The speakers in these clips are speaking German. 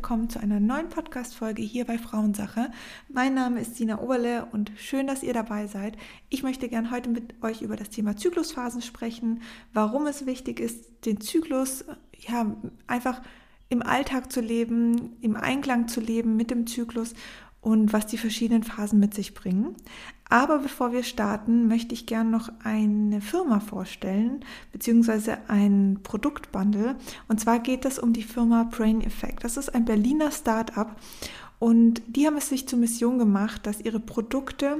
willkommen zu einer neuen Podcast-Folge hier bei Frauensache. Mein Name ist Sina Oberle und schön, dass ihr dabei seid. Ich möchte gern heute mit euch über das Thema Zyklusphasen sprechen, warum es wichtig ist, den Zyklus ja einfach im Alltag zu leben, im Einklang zu leben mit dem Zyklus und was die verschiedenen Phasen mit sich bringen. Aber bevor wir starten, möchte ich gerne noch eine Firma vorstellen, beziehungsweise ein Produktbundle. Und zwar geht es um die Firma Brain Effect. Das ist ein Berliner Start-up und die haben es sich zur Mission gemacht, dass ihre Produkte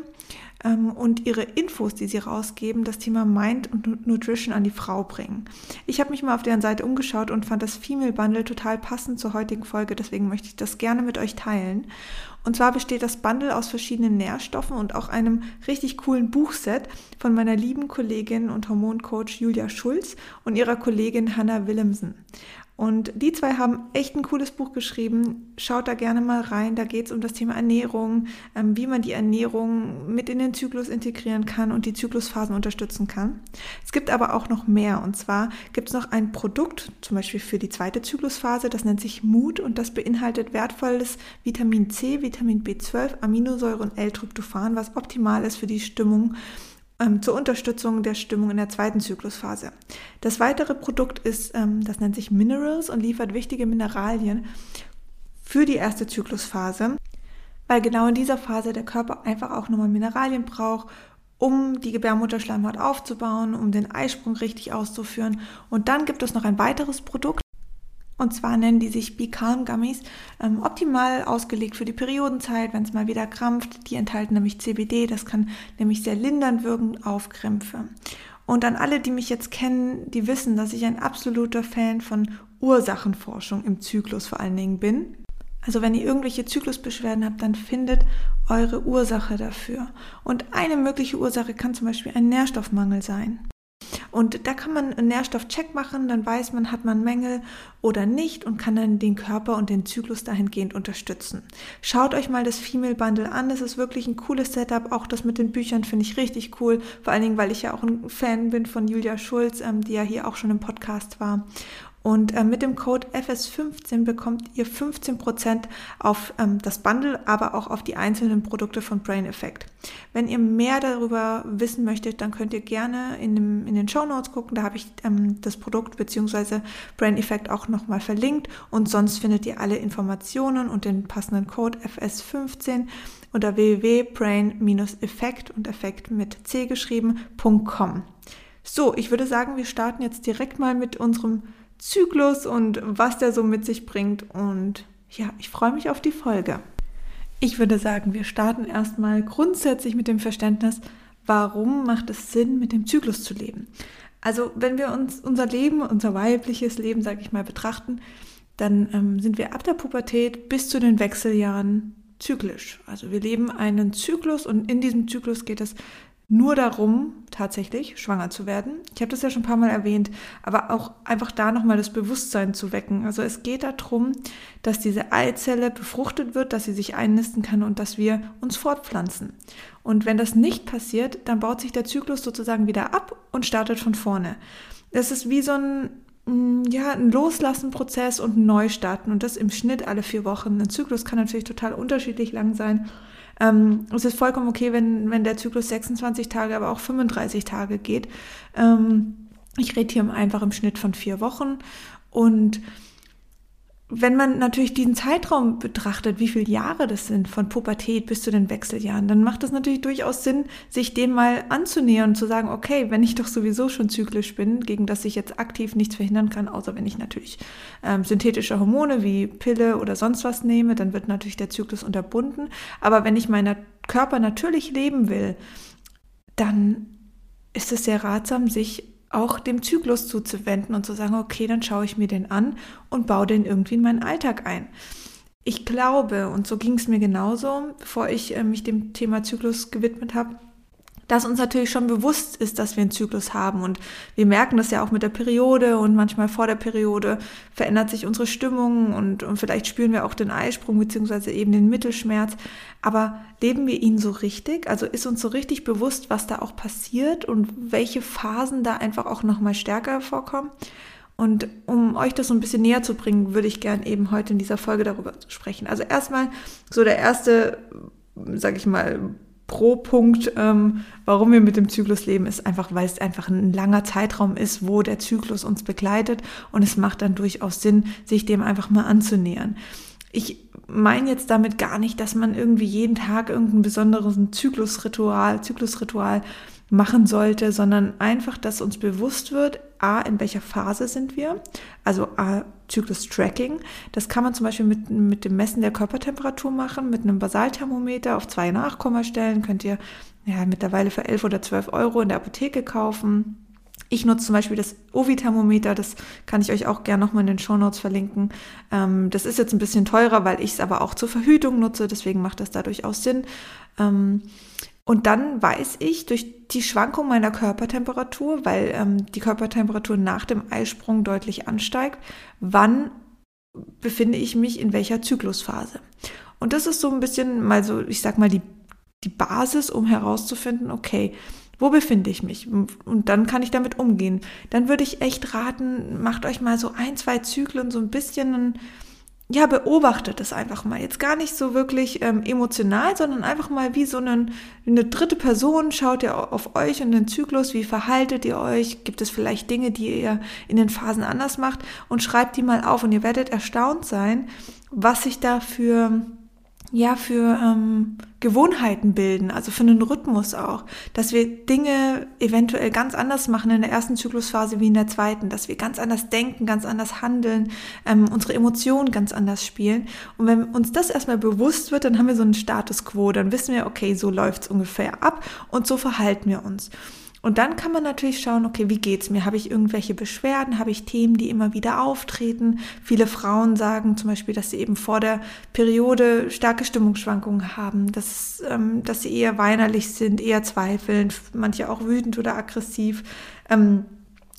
und ihre Infos, die sie rausgeben, das Thema Mind und Nutrition an die Frau bringen. Ich habe mich mal auf deren Seite umgeschaut und fand das Female Bundle total passend zur heutigen Folge, deswegen möchte ich das gerne mit euch teilen. Und zwar besteht das Bundle aus verschiedenen Nährstoffen und auch einem richtig coolen Buchset von meiner lieben Kollegin und Hormoncoach Julia Schulz und ihrer Kollegin Hannah Willemsen. Und die zwei haben echt ein cooles Buch geschrieben. Schaut da gerne mal rein. Da geht es um das Thema Ernährung, ähm, wie man die Ernährung mit in den Zyklus integrieren kann und die Zyklusphasen unterstützen kann. Es gibt aber auch noch mehr. Und zwar gibt es noch ein Produkt, zum Beispiel für die zweite Zyklusphase, das nennt sich Mut und das beinhaltet wertvolles Vitamin C, Vitamin B12, Aminosäure und L-Tryptophan, was optimal ist für die Stimmung ähm, zur Unterstützung der Stimmung in der zweiten Zyklusphase. Das weitere Produkt ist, ähm, das nennt sich Minerals und liefert wichtige Mineralien für die erste Zyklusphase, weil genau in dieser Phase der Körper einfach auch nochmal Mineralien braucht, um die Gebärmutterschleimhaut aufzubauen, um den Eisprung richtig auszuführen. Und dann gibt es noch ein weiteres Produkt, und zwar nennen die sich Be Calm Gummies, ähm, optimal ausgelegt für die Periodenzeit, wenn es mal wieder krampft. Die enthalten nämlich CBD, das kann nämlich sehr lindernd wirken auf Krämpfe. Und an alle, die mich jetzt kennen, die wissen, dass ich ein absoluter Fan von Ursachenforschung im Zyklus vor allen Dingen bin. Also wenn ihr irgendwelche Zyklusbeschwerden habt, dann findet eure Ursache dafür. Und eine mögliche Ursache kann zum Beispiel ein Nährstoffmangel sein. Und da kann man einen Nährstoffcheck machen, dann weiß man, hat man Mängel oder nicht und kann dann den Körper und den Zyklus dahingehend unterstützen. Schaut euch mal das Female Bundle an, das ist wirklich ein cooles Setup. Auch das mit den Büchern finde ich richtig cool, vor allen Dingen, weil ich ja auch ein Fan bin von Julia Schulz, ähm, die ja hier auch schon im Podcast war. Und äh, mit dem Code FS15 bekommt ihr 15% auf ähm, das Bundle, aber auch auf die einzelnen Produkte von Brain Effect. Wenn ihr mehr darüber wissen möchtet, dann könnt ihr gerne in, dem, in den Show Notes gucken. Da habe ich ähm, das Produkt bzw. Brain Effect auch nochmal verlinkt. Und sonst findet ihr alle Informationen und den passenden Code FS15 unter www.brain-effekt und Effekt mit C geschrieben.com. So, ich würde sagen, wir starten jetzt direkt mal mit unserem Zyklus und was der so mit sich bringt. Und ja, ich freue mich auf die Folge. Ich würde sagen, wir starten erstmal grundsätzlich mit dem Verständnis, warum macht es Sinn, mit dem Zyklus zu leben. Also wenn wir uns unser Leben, unser weibliches Leben, sage ich mal, betrachten, dann ähm, sind wir ab der Pubertät bis zu den Wechseljahren zyklisch. Also wir leben einen Zyklus und in diesem Zyklus geht es nur darum, tatsächlich schwanger zu werden. Ich habe das ja schon ein paar Mal erwähnt, aber auch einfach da nochmal das Bewusstsein zu wecken. Also es geht darum, dass diese Eizelle befruchtet wird, dass sie sich einnisten kann und dass wir uns fortpflanzen. Und wenn das nicht passiert, dann baut sich der Zyklus sozusagen wieder ab und startet von vorne. Das ist wie so ein mm, ja, ein Loslassenprozess und ein Neustarten und das im Schnitt alle vier Wochen. Ein Zyklus kann natürlich total unterschiedlich lang sein. Ähm, es ist vollkommen okay, wenn, wenn der Zyklus 26 Tage, aber auch 35 Tage geht. Ähm, ich rede hier einfach im Schnitt von vier Wochen und wenn man natürlich diesen Zeitraum betrachtet, wie viele Jahre das sind, von Pubertät bis zu den Wechseljahren, dann macht es natürlich durchaus Sinn, sich dem mal anzunähern und zu sagen, okay, wenn ich doch sowieso schon zyklisch bin, gegen das ich jetzt aktiv nichts verhindern kann, außer wenn ich natürlich ähm, synthetische Hormone wie Pille oder sonst was nehme, dann wird natürlich der Zyklus unterbunden. Aber wenn ich meinen Körper natürlich leben will, dann ist es sehr ratsam, sich auch dem Zyklus zuzuwenden und zu sagen, okay, dann schaue ich mir den an und baue den irgendwie in meinen Alltag ein. Ich glaube, und so ging es mir genauso, bevor ich äh, mich dem Thema Zyklus gewidmet habe, dass uns natürlich schon bewusst ist, dass wir einen Zyklus haben. Und wir merken das ja auch mit der Periode und manchmal vor der Periode verändert sich unsere Stimmung und, und vielleicht spüren wir auch den Eisprung beziehungsweise eben den Mittelschmerz. Aber leben wir ihn so richtig? Also ist uns so richtig bewusst, was da auch passiert und welche Phasen da einfach auch nochmal stärker vorkommen? Und um euch das so ein bisschen näher zu bringen, würde ich gern eben heute in dieser Folge darüber sprechen. Also erstmal so der erste, sag ich mal, Pro-Punkt, ähm, warum wir mit dem Zyklus leben, ist einfach, weil es einfach ein langer Zeitraum ist, wo der Zyklus uns begleitet und es macht dann durchaus Sinn, sich dem einfach mal anzunähern. Ich meine jetzt damit gar nicht, dass man irgendwie jeden Tag irgendein besonderes Zyklusritual, Zyklusritual machen sollte, sondern einfach, dass uns bewusst wird, a, in welcher Phase sind wir, also a, Zyklus-Tracking. Das kann man zum Beispiel mit, mit dem Messen der Körpertemperatur machen, mit einem Basalthermometer auf zwei Nachkommastellen, könnt ihr ja mittlerweile für 11 oder 12 Euro in der Apotheke kaufen. Ich nutze zum Beispiel das Ovi-Thermometer, das kann ich euch auch gerne nochmal in den Show Notes verlinken. Ähm, das ist jetzt ein bisschen teurer, weil ich es aber auch zur Verhütung nutze, deswegen macht das da durchaus Sinn. Ähm, und dann weiß ich durch die Schwankung meiner Körpertemperatur, weil ähm, die Körpertemperatur nach dem Eisprung deutlich ansteigt, wann befinde ich mich in welcher Zyklusphase. Und das ist so ein bisschen mal so, ich sag mal, die, die Basis, um herauszufinden, okay, wo befinde ich mich? Und dann kann ich damit umgehen. Dann würde ich echt raten, macht euch mal so ein, zwei Zyklen so ein bisschen ja, beobachtet es einfach mal. Jetzt gar nicht so wirklich ähm, emotional, sondern einfach mal wie so einen, eine dritte Person. Schaut ihr auf euch und den Zyklus, wie verhaltet ihr euch? Gibt es vielleicht Dinge, die ihr in den Phasen anders macht? Und schreibt die mal auf und ihr werdet erstaunt sein, was sich da für ja, für ähm, Gewohnheiten bilden, also für einen Rhythmus auch, dass wir Dinge eventuell ganz anders machen in der ersten Zyklusphase wie in der zweiten, dass wir ganz anders denken, ganz anders handeln, ähm, unsere Emotionen ganz anders spielen. Und wenn uns das erstmal bewusst wird, dann haben wir so einen Status quo, dann wissen wir, okay, so läuft's ungefähr ab und so verhalten wir uns. Und dann kann man natürlich schauen, okay, wie geht's mir? Habe ich irgendwelche Beschwerden? Habe ich Themen, die immer wieder auftreten? Viele Frauen sagen zum Beispiel, dass sie eben vor der Periode starke Stimmungsschwankungen haben, dass, ähm, dass sie eher weinerlich sind, eher zweifeln, manche auch wütend oder aggressiv. Ähm,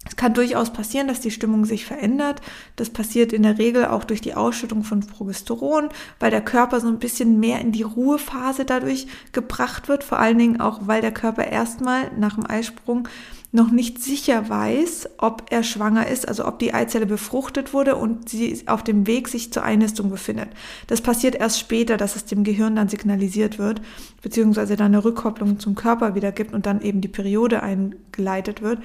es kann durchaus passieren, dass die Stimmung sich verändert. Das passiert in der Regel auch durch die Ausschüttung von Progesteron, weil der Körper so ein bisschen mehr in die Ruhephase dadurch gebracht wird. Vor allen Dingen auch, weil der Körper erstmal nach dem Eisprung noch nicht sicher weiß, ob er schwanger ist, also ob die Eizelle befruchtet wurde und sie auf dem Weg sich zur Einnistung befindet. Das passiert erst später, dass es dem Gehirn dann signalisiert wird, beziehungsweise dann eine Rückkopplung zum Körper wieder gibt und dann eben die Periode eingeleitet wird.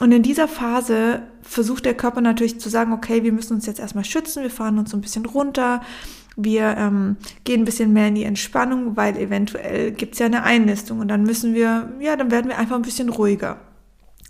Und in dieser Phase versucht der Körper natürlich zu sagen, okay, wir müssen uns jetzt erstmal schützen, wir fahren uns so ein bisschen runter, wir ähm, gehen ein bisschen mehr in die Entspannung, weil eventuell gibt es ja eine Einnistung und dann müssen wir, ja, dann werden wir einfach ein bisschen ruhiger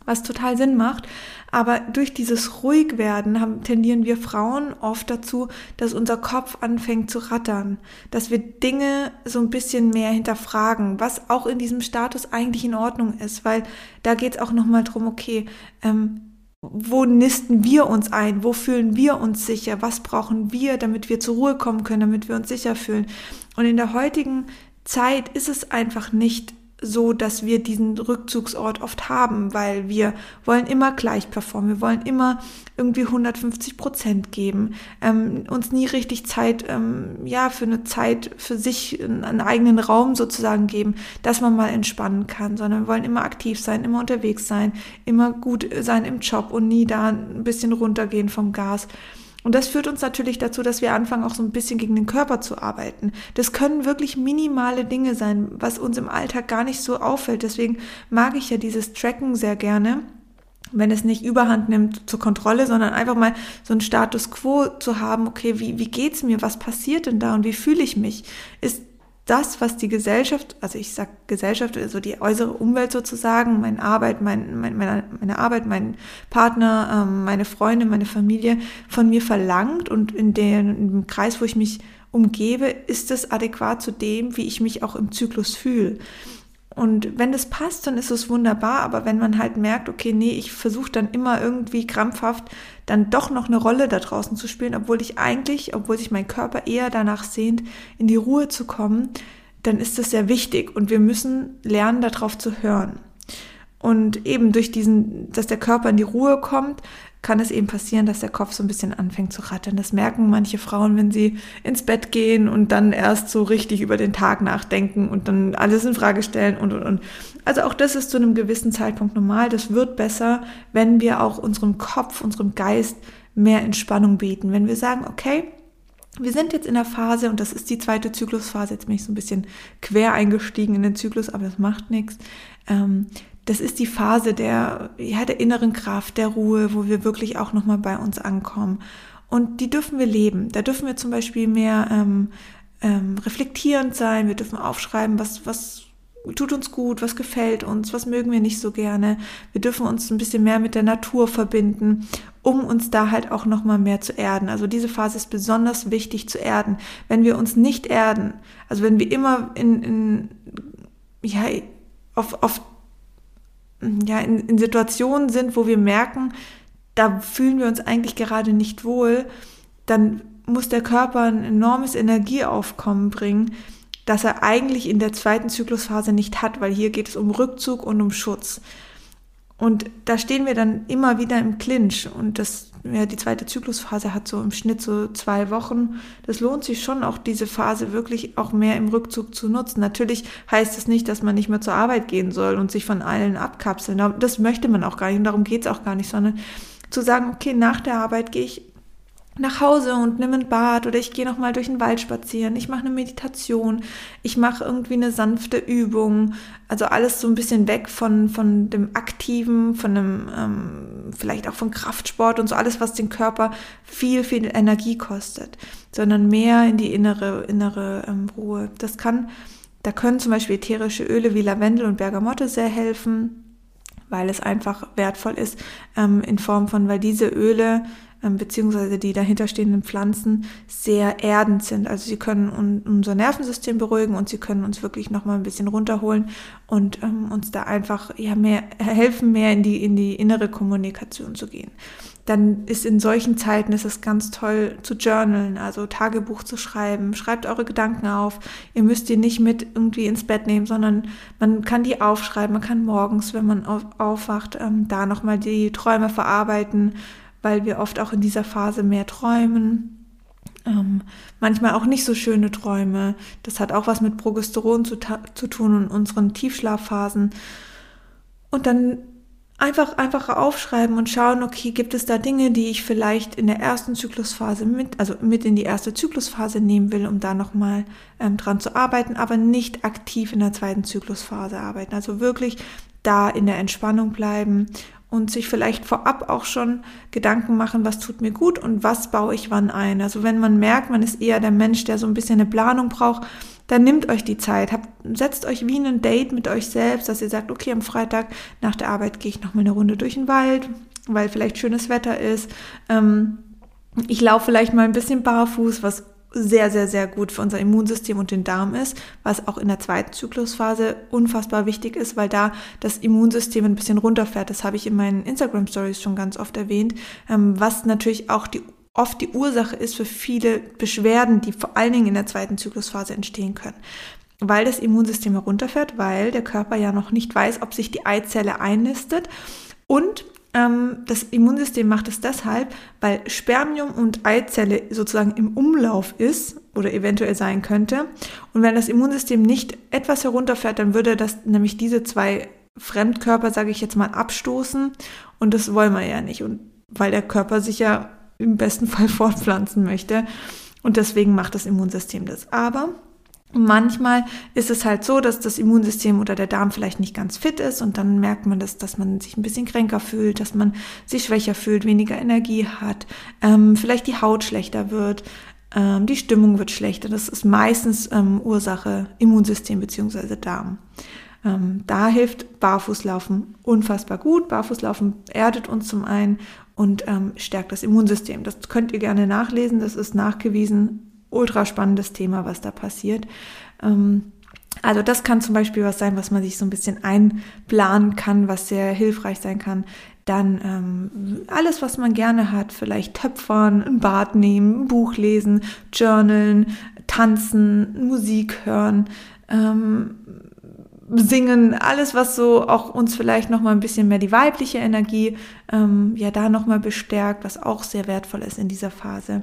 was total Sinn macht. Aber durch dieses Ruhigwerden haben, tendieren wir Frauen oft dazu, dass unser Kopf anfängt zu rattern, dass wir Dinge so ein bisschen mehr hinterfragen, was auch in diesem Status eigentlich in Ordnung ist, weil da geht es auch nochmal drum, okay, ähm, wo nisten wir uns ein? Wo fühlen wir uns sicher? Was brauchen wir, damit wir zur Ruhe kommen können, damit wir uns sicher fühlen? Und in der heutigen Zeit ist es einfach nicht so, dass wir diesen Rückzugsort oft haben, weil wir wollen immer gleich performen, wir wollen immer irgendwie 150 Prozent geben, ähm, uns nie richtig Zeit, ähm, ja, für eine Zeit für sich, einen eigenen Raum sozusagen geben, dass man mal entspannen kann, sondern wir wollen immer aktiv sein, immer unterwegs sein, immer gut sein im Job und nie da ein bisschen runtergehen vom Gas. Und das führt uns natürlich dazu, dass wir anfangen, auch so ein bisschen gegen den Körper zu arbeiten. Das können wirklich minimale Dinge sein, was uns im Alltag gar nicht so auffällt. Deswegen mag ich ja dieses Tracken sehr gerne wenn es nicht überhand nimmt zur Kontrolle, sondern einfach mal so einen Status quo zu haben, okay, wie, wie geht's mir, was passiert denn da und wie fühle ich mich? Ist das, was die Gesellschaft, also ich sage Gesellschaft, also die äußere Umwelt sozusagen, meine Arbeit, mein, mein, meine, meine Arbeit, mein Partner, ähm, meine Freunde, meine Familie von mir verlangt und in, den, in dem Kreis, wo ich mich umgebe, ist es adäquat zu dem, wie ich mich auch im Zyklus fühle. Und wenn das passt, dann ist es wunderbar. Aber wenn man halt merkt, okay, nee, ich versuche dann immer irgendwie krampfhaft dann doch noch eine Rolle da draußen zu spielen, obwohl ich eigentlich, obwohl sich mein Körper eher danach sehnt, in die Ruhe zu kommen, dann ist das sehr wichtig und wir müssen lernen, darauf zu hören. Und eben durch diesen, dass der Körper in die Ruhe kommt, kann es eben passieren, dass der Kopf so ein bisschen anfängt zu rattern. Das merken manche Frauen, wenn sie ins Bett gehen und dann erst so richtig über den Tag nachdenken und dann alles in Frage stellen und, und, und. Also auch das ist zu einem gewissen Zeitpunkt normal. Das wird besser, wenn wir auch unserem Kopf, unserem Geist mehr Entspannung bieten. Wenn wir sagen, okay, wir sind jetzt in der Phase, und das ist die zweite Zyklusphase, jetzt bin ich so ein bisschen quer eingestiegen in den Zyklus, aber das macht nichts. Ähm, das ist die Phase der, ja, der inneren Kraft, der Ruhe, wo wir wirklich auch nochmal bei uns ankommen. Und die dürfen wir leben. Da dürfen wir zum Beispiel mehr ähm, ähm, reflektierend sein, wir dürfen aufschreiben, was, was tut uns gut, was gefällt uns, was mögen wir nicht so gerne. Wir dürfen uns ein bisschen mehr mit der Natur verbinden, um uns da halt auch noch mal mehr zu erden. Also diese Phase ist besonders wichtig zu erden. Wenn wir uns nicht erden, also wenn wir immer in, in ja, auf, auf ja, in, in Situationen sind, wo wir merken, da fühlen wir uns eigentlich gerade nicht wohl, dann muss der Körper ein enormes Energieaufkommen bringen, das er eigentlich in der zweiten Zyklusphase nicht hat, weil hier geht es um Rückzug und um Schutz. Und da stehen wir dann immer wieder im Clinch und das, ja, die zweite Zyklusphase hat so im Schnitt so zwei Wochen. Das lohnt sich schon auch diese Phase wirklich auch mehr im Rückzug zu nutzen. Natürlich heißt es das nicht, dass man nicht mehr zur Arbeit gehen soll und sich von allen abkapseln. Das möchte man auch gar nicht und darum geht es auch gar nicht, sondern zu sagen, okay, nach der Arbeit gehe ich nach Hause und nimm ein Bad oder ich gehe noch mal durch den Wald spazieren. Ich mache eine Meditation. Ich mache irgendwie eine sanfte Übung. Also alles so ein bisschen weg von von dem aktiven, von dem ähm, vielleicht auch von Kraftsport und so alles, was den Körper viel viel Energie kostet, sondern mehr in die innere innere ähm, Ruhe. Das kann, da können zum Beispiel ätherische Öle wie Lavendel und Bergamotte sehr helfen, weil es einfach wertvoll ist ähm, in Form von, weil diese Öle beziehungsweise die dahinterstehenden Pflanzen sehr erdend sind. Also sie können unser Nervensystem beruhigen und sie können uns wirklich nochmal ein bisschen runterholen und ähm, uns da einfach ja mehr helfen, mehr in die, in die innere Kommunikation zu gehen. Dann ist in solchen Zeiten ist es ganz toll zu journalen, also Tagebuch zu schreiben. Schreibt eure Gedanken auf. Ihr müsst die nicht mit irgendwie ins Bett nehmen, sondern man kann die aufschreiben. Man kann morgens, wenn man auf, aufwacht, ähm, da nochmal die Träume verarbeiten weil wir oft auch in dieser Phase mehr träumen. Ähm, manchmal auch nicht so schöne Träume. Das hat auch was mit Progesteron zu, zu tun und unseren Tiefschlafphasen. Und dann einfach, einfach aufschreiben und schauen, okay, gibt es da Dinge, die ich vielleicht in der ersten Zyklusphase mit, also mit in die erste Zyklusphase nehmen will, um da nochmal ähm, dran zu arbeiten, aber nicht aktiv in der zweiten Zyklusphase arbeiten. Also wirklich da in der Entspannung bleiben und sich vielleicht vorab auch schon Gedanken machen, was tut mir gut und was baue ich wann ein. Also wenn man merkt, man ist eher der Mensch, der so ein bisschen eine Planung braucht, dann nimmt euch die Zeit, habt, setzt euch wie ein Date mit euch selbst, dass ihr sagt, okay, am Freitag nach der Arbeit gehe ich noch mal eine Runde durch den Wald, weil vielleicht schönes Wetter ist. Ähm, ich laufe vielleicht mal ein bisschen barfuß, was sehr, sehr, sehr gut für unser Immunsystem und den Darm ist, was auch in der zweiten Zyklusphase unfassbar wichtig ist, weil da das Immunsystem ein bisschen runterfährt. Das habe ich in meinen Instagram Stories schon ganz oft erwähnt, ähm, was natürlich auch die oft die Ursache ist für viele Beschwerden, die vor allen Dingen in der zweiten Zyklusphase entstehen können. Weil das Immunsystem herunterfährt, weil der Körper ja noch nicht weiß, ob sich die Eizelle einnistet und das Immunsystem macht es deshalb, weil Spermium und Eizelle sozusagen im Umlauf ist oder eventuell sein könnte. Und wenn das Immunsystem nicht etwas herunterfährt, dann würde das nämlich diese zwei Fremdkörper, sage ich jetzt mal, abstoßen. Und das wollen wir ja nicht. Und weil der Körper sich ja im besten Fall fortpflanzen möchte. Und deswegen macht das Immunsystem das. Aber Manchmal ist es halt so, dass das Immunsystem oder der Darm vielleicht nicht ganz fit ist und dann merkt man das, dass man sich ein bisschen kränker fühlt, dass man sich schwächer fühlt, weniger Energie hat, ähm, vielleicht die Haut schlechter wird, ähm, die Stimmung wird schlechter. Das ist meistens ähm, Ursache Immunsystem beziehungsweise Darm. Ähm, da hilft Barfußlaufen unfassbar gut. Barfußlaufen erdet uns zum einen und ähm, stärkt das Immunsystem. Das könnt ihr gerne nachlesen, das ist nachgewiesen ultra spannendes Thema, was da passiert. Ähm, also das kann zum Beispiel was sein, was man sich so ein bisschen einplanen kann, was sehr hilfreich sein kann. Dann ähm, alles, was man gerne hat, vielleicht töpfern, ein Bad nehmen, ein Buch lesen, journalen, tanzen, Musik hören, ähm, singen, alles, was so auch uns vielleicht noch mal ein bisschen mehr die weibliche Energie ähm, ja da noch mal bestärkt, was auch sehr wertvoll ist in dieser Phase.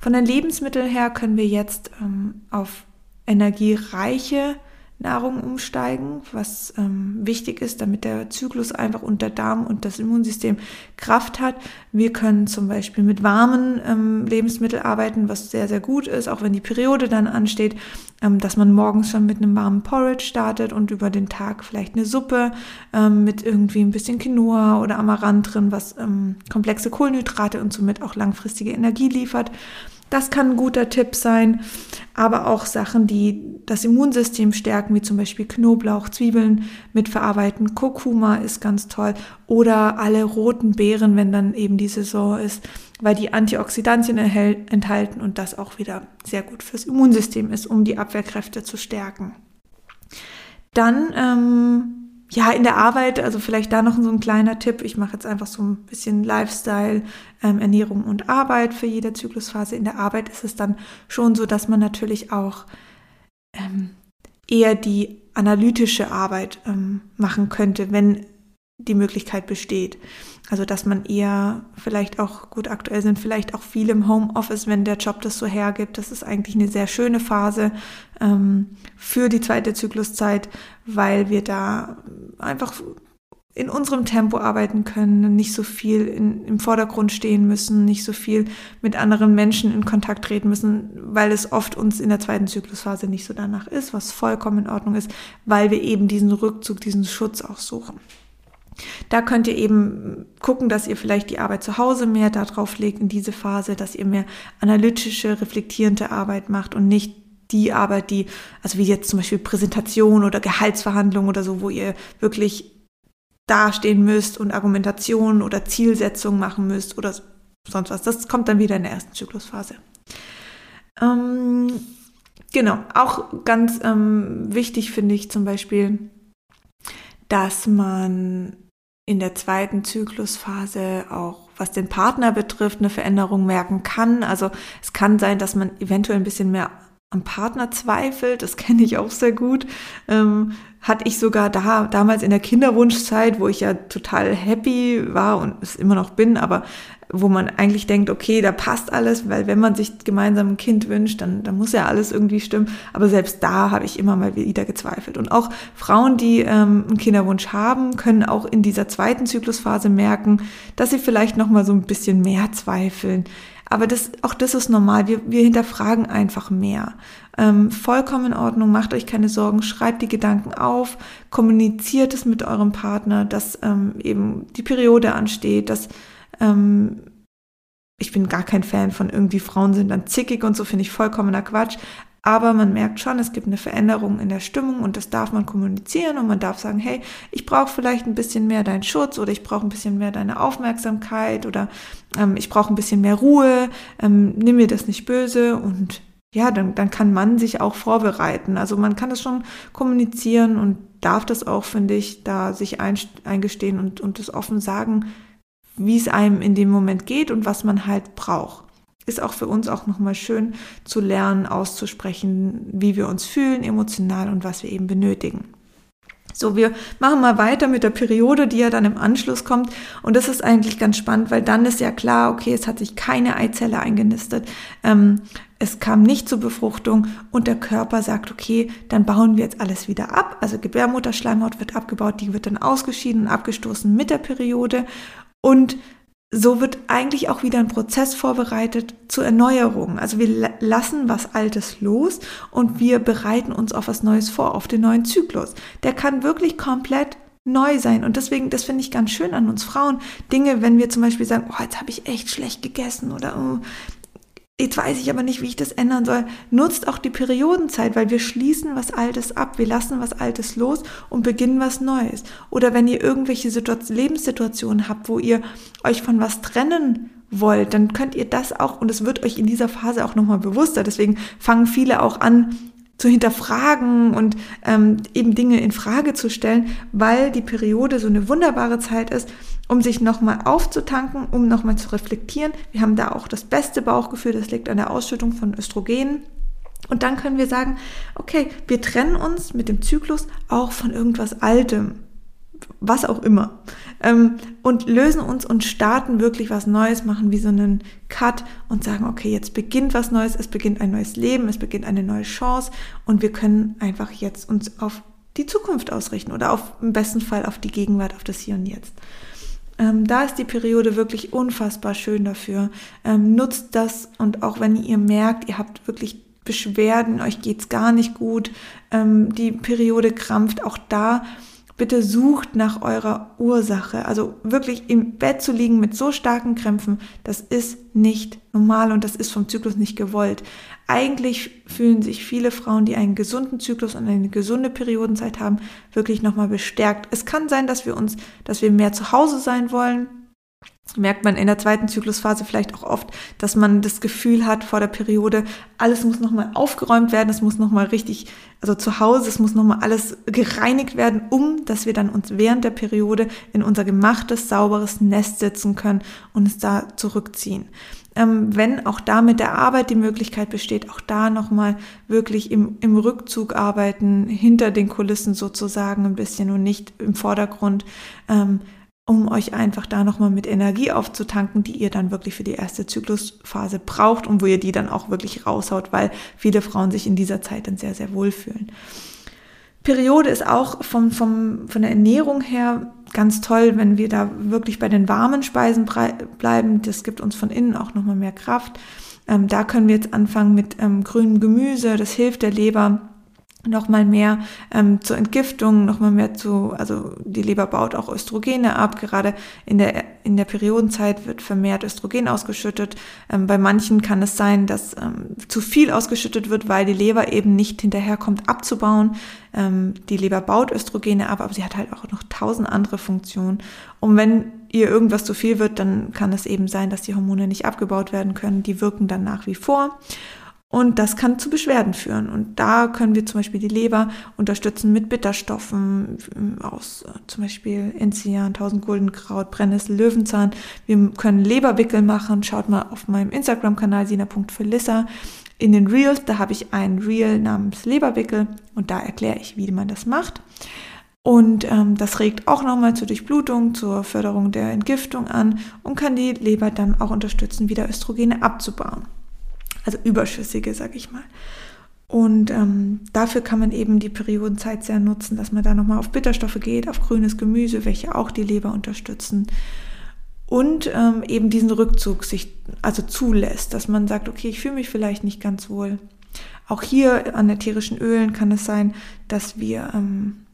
Von den Lebensmitteln her können wir jetzt ähm, auf energiereiche Nahrung umsteigen, was ähm, wichtig ist, damit der Zyklus einfach und der Darm und das Immunsystem Kraft hat. Wir können zum Beispiel mit warmen ähm, Lebensmitteln arbeiten, was sehr, sehr gut ist, auch wenn die Periode dann ansteht, ähm, dass man morgens schon mit einem warmen Porridge startet und über den Tag vielleicht eine Suppe ähm, mit irgendwie ein bisschen Quinoa oder Amaranth drin, was ähm, komplexe Kohlenhydrate und somit auch langfristige Energie liefert. Das kann ein guter Tipp sein, aber auch Sachen, die das Immunsystem stärken, wie zum Beispiel Knoblauch, Zwiebeln mitverarbeiten. Kurkuma ist ganz toll oder alle roten Beeren, wenn dann eben die Saison ist, weil die Antioxidantien enthalten und das auch wieder sehr gut fürs Immunsystem ist, um die Abwehrkräfte zu stärken. Dann ähm, ja, in der Arbeit, also vielleicht da noch so ein kleiner Tipp. Ich mache jetzt einfach so ein bisschen Lifestyle, ähm, Ernährung und Arbeit für jede Zyklusphase. In der Arbeit ist es dann schon so, dass man natürlich auch ähm, eher die analytische Arbeit ähm, machen könnte, wenn die Möglichkeit besteht. Also dass man eher vielleicht auch, gut, aktuell sind vielleicht auch viele im Homeoffice, wenn der Job das so hergibt. Das ist eigentlich eine sehr schöne Phase ähm, für die zweite Zykluszeit, weil wir da einfach in unserem Tempo arbeiten können, nicht so viel in, im Vordergrund stehen müssen, nicht so viel mit anderen Menschen in Kontakt treten müssen, weil es oft uns in der zweiten Zyklusphase nicht so danach ist, was vollkommen in Ordnung ist, weil wir eben diesen Rückzug, diesen Schutz auch suchen. Da könnt ihr eben gucken, dass ihr vielleicht die Arbeit zu Hause mehr darauf legt in diese Phase, dass ihr mehr analytische, reflektierende Arbeit macht und nicht die Arbeit, die, also wie jetzt zum Beispiel Präsentation oder Gehaltsverhandlungen oder so, wo ihr wirklich dastehen müsst und Argumentation oder Zielsetzung machen müsst oder sonst was. Das kommt dann wieder in der ersten Zyklusphase. Ähm, genau, auch ganz ähm, wichtig finde ich zum Beispiel, dass man in der zweiten Zyklusphase auch, was den Partner betrifft, eine Veränderung merken kann. Also es kann sein, dass man eventuell ein bisschen mehr am Partner zweifelt. Das kenne ich auch sehr gut. Ähm, hatte ich sogar da damals in der Kinderwunschzeit, wo ich ja total happy war und es immer noch bin, aber wo man eigentlich denkt, okay, da passt alles, weil wenn man sich gemeinsam ein Kind wünscht, dann, dann muss ja alles irgendwie stimmen. Aber selbst da habe ich immer mal wieder gezweifelt. Und auch Frauen, die ähm, einen Kinderwunsch haben, können auch in dieser zweiten Zyklusphase merken, dass sie vielleicht noch mal so ein bisschen mehr zweifeln. Aber das, auch das ist normal. Wir, wir hinterfragen einfach mehr. Ähm, vollkommen in Ordnung. Macht euch keine Sorgen. Schreibt die Gedanken auf. Kommuniziert es mit eurem Partner, dass ähm, eben die Periode ansteht, dass ähm, ich bin gar kein Fan von irgendwie Frauen sind dann zickig und so, finde ich vollkommener Quatsch. Aber man merkt schon, es gibt eine Veränderung in der Stimmung und das darf man kommunizieren und man darf sagen, hey, ich brauche vielleicht ein bisschen mehr deinen Schutz oder ich brauche ein bisschen mehr deine Aufmerksamkeit oder ähm, ich brauche ein bisschen mehr Ruhe, ähm, nimm mir das nicht böse und ja, dann, dann kann man sich auch vorbereiten. Also man kann das schon kommunizieren und darf das auch, finde ich, da sich eingestehen und, und das offen sagen, wie es einem in dem Moment geht und was man halt braucht ist auch für uns auch nochmal schön zu lernen, auszusprechen, wie wir uns fühlen emotional und was wir eben benötigen. So, wir machen mal weiter mit der Periode, die ja dann im Anschluss kommt. Und das ist eigentlich ganz spannend, weil dann ist ja klar, okay, es hat sich keine Eizelle eingenistet. Ähm, es kam nicht zur Befruchtung und der Körper sagt, okay, dann bauen wir jetzt alles wieder ab. Also Gebärmutterschleimhaut wird abgebaut, die wird dann ausgeschieden und abgestoßen mit der Periode. Und so wird eigentlich auch wieder ein Prozess vorbereitet zur Erneuerung. Also wir lassen was Altes los und wir bereiten uns auf was Neues vor, auf den neuen Zyklus. Der kann wirklich komplett neu sein. Und deswegen, das finde ich ganz schön an uns Frauen. Dinge, wenn wir zum Beispiel sagen, oh, jetzt habe ich echt schlecht gegessen oder oh, Jetzt weiß ich aber nicht, wie ich das ändern soll. Nutzt auch die Periodenzeit, weil wir schließen was Altes ab, wir lassen was Altes los und beginnen was Neues. Oder wenn ihr irgendwelche Situation, Lebenssituationen habt, wo ihr euch von was trennen wollt, dann könnt ihr das auch, und es wird euch in dieser Phase auch nochmal bewusster. Deswegen fangen viele auch an, zu hinterfragen und ähm, eben Dinge in Frage zu stellen, weil die Periode so eine wunderbare Zeit ist, um sich nochmal aufzutanken, um nochmal zu reflektieren. Wir haben da auch das beste Bauchgefühl, das liegt an der Ausschüttung von Östrogenen. Und dann können wir sagen, okay, wir trennen uns mit dem Zyklus auch von irgendwas Altem. was auch immer. Ähm, und lösen uns und starten wirklich was Neues, machen wie so einen Cut und sagen, okay, jetzt beginnt was Neues, es beginnt ein neues Leben, es beginnt eine neue Chance und wir können einfach jetzt uns auf die Zukunft ausrichten oder auf, im besten Fall auf die Gegenwart, auf das Hier und Jetzt. Ähm, da ist die Periode wirklich unfassbar schön dafür. Ähm, nutzt das und auch wenn ihr merkt, ihr habt wirklich Beschwerden, euch geht's gar nicht gut, ähm, die Periode krampft, auch da bitte sucht nach eurer Ursache. Also wirklich im Bett zu liegen mit so starken Krämpfen, das ist nicht normal und das ist vom Zyklus nicht gewollt. Eigentlich fühlen sich viele Frauen, die einen gesunden Zyklus und eine gesunde Periodenzeit haben, wirklich nochmal bestärkt. Es kann sein, dass wir uns, dass wir mehr zu Hause sein wollen, merkt man in der zweiten Zyklusphase vielleicht auch oft, dass man das Gefühl hat vor der Periode, alles muss nochmal aufgeräumt werden, es muss nochmal richtig, also zu Hause, es muss nochmal alles gereinigt werden, um dass wir dann uns während der Periode in unser gemachtes, sauberes Nest sitzen können und es da zurückziehen. Ähm, wenn auch da mit der Arbeit die Möglichkeit besteht, auch da nochmal wirklich im, im Rückzug arbeiten, hinter den Kulissen sozusagen ein bisschen und nicht im Vordergrund. Ähm, um euch einfach da nochmal mit Energie aufzutanken, die ihr dann wirklich für die erste Zyklusphase braucht und wo ihr die dann auch wirklich raushaut, weil viele Frauen sich in dieser Zeit dann sehr, sehr wohl fühlen. Periode ist auch vom, vom, von der Ernährung her ganz toll, wenn wir da wirklich bei den warmen Speisen bleiben. Das gibt uns von innen auch nochmal mehr Kraft. Ähm, da können wir jetzt anfangen mit ähm, grünem Gemüse. Das hilft der Leber noch mal mehr ähm, zur Entgiftung, noch mal mehr zu, also die Leber baut auch Östrogene ab. Gerade in der in der Periodenzeit wird vermehrt Östrogen ausgeschüttet. Ähm, bei manchen kann es sein, dass ähm, zu viel ausgeschüttet wird, weil die Leber eben nicht hinterherkommt abzubauen. Ähm, die Leber baut Östrogene ab, aber sie hat halt auch noch tausend andere Funktionen. Und wenn ihr irgendwas zu viel wird, dann kann es eben sein, dass die Hormone nicht abgebaut werden können. Die wirken dann nach wie vor. Und das kann zu Beschwerden führen. Und da können wir zum Beispiel die Leber unterstützen mit Bitterstoffen aus äh, zum Beispiel Enzian, Tausendguldenkraut, Brennnessel, Löwenzahn. Wir können Leberwickel machen. Schaut mal auf meinem Instagram-Kanal sina.felissa. In den Reels, da habe ich ein Reel namens Leberwickel und da erkläre ich, wie man das macht. Und ähm, das regt auch nochmal zur Durchblutung, zur Förderung der Entgiftung an und kann die Leber dann auch unterstützen, wieder Östrogene abzubauen also überschüssige, sag ich mal. Und ähm, dafür kann man eben die Periodenzeit sehr nutzen, dass man da nochmal auf Bitterstoffe geht, auf grünes Gemüse, welche auch die Leber unterstützen. Und ähm, eben diesen Rückzug sich also zulässt, dass man sagt, okay, ich fühle mich vielleicht nicht ganz wohl. Auch hier an ätherischen Ölen kann es sein, dass wir ähm,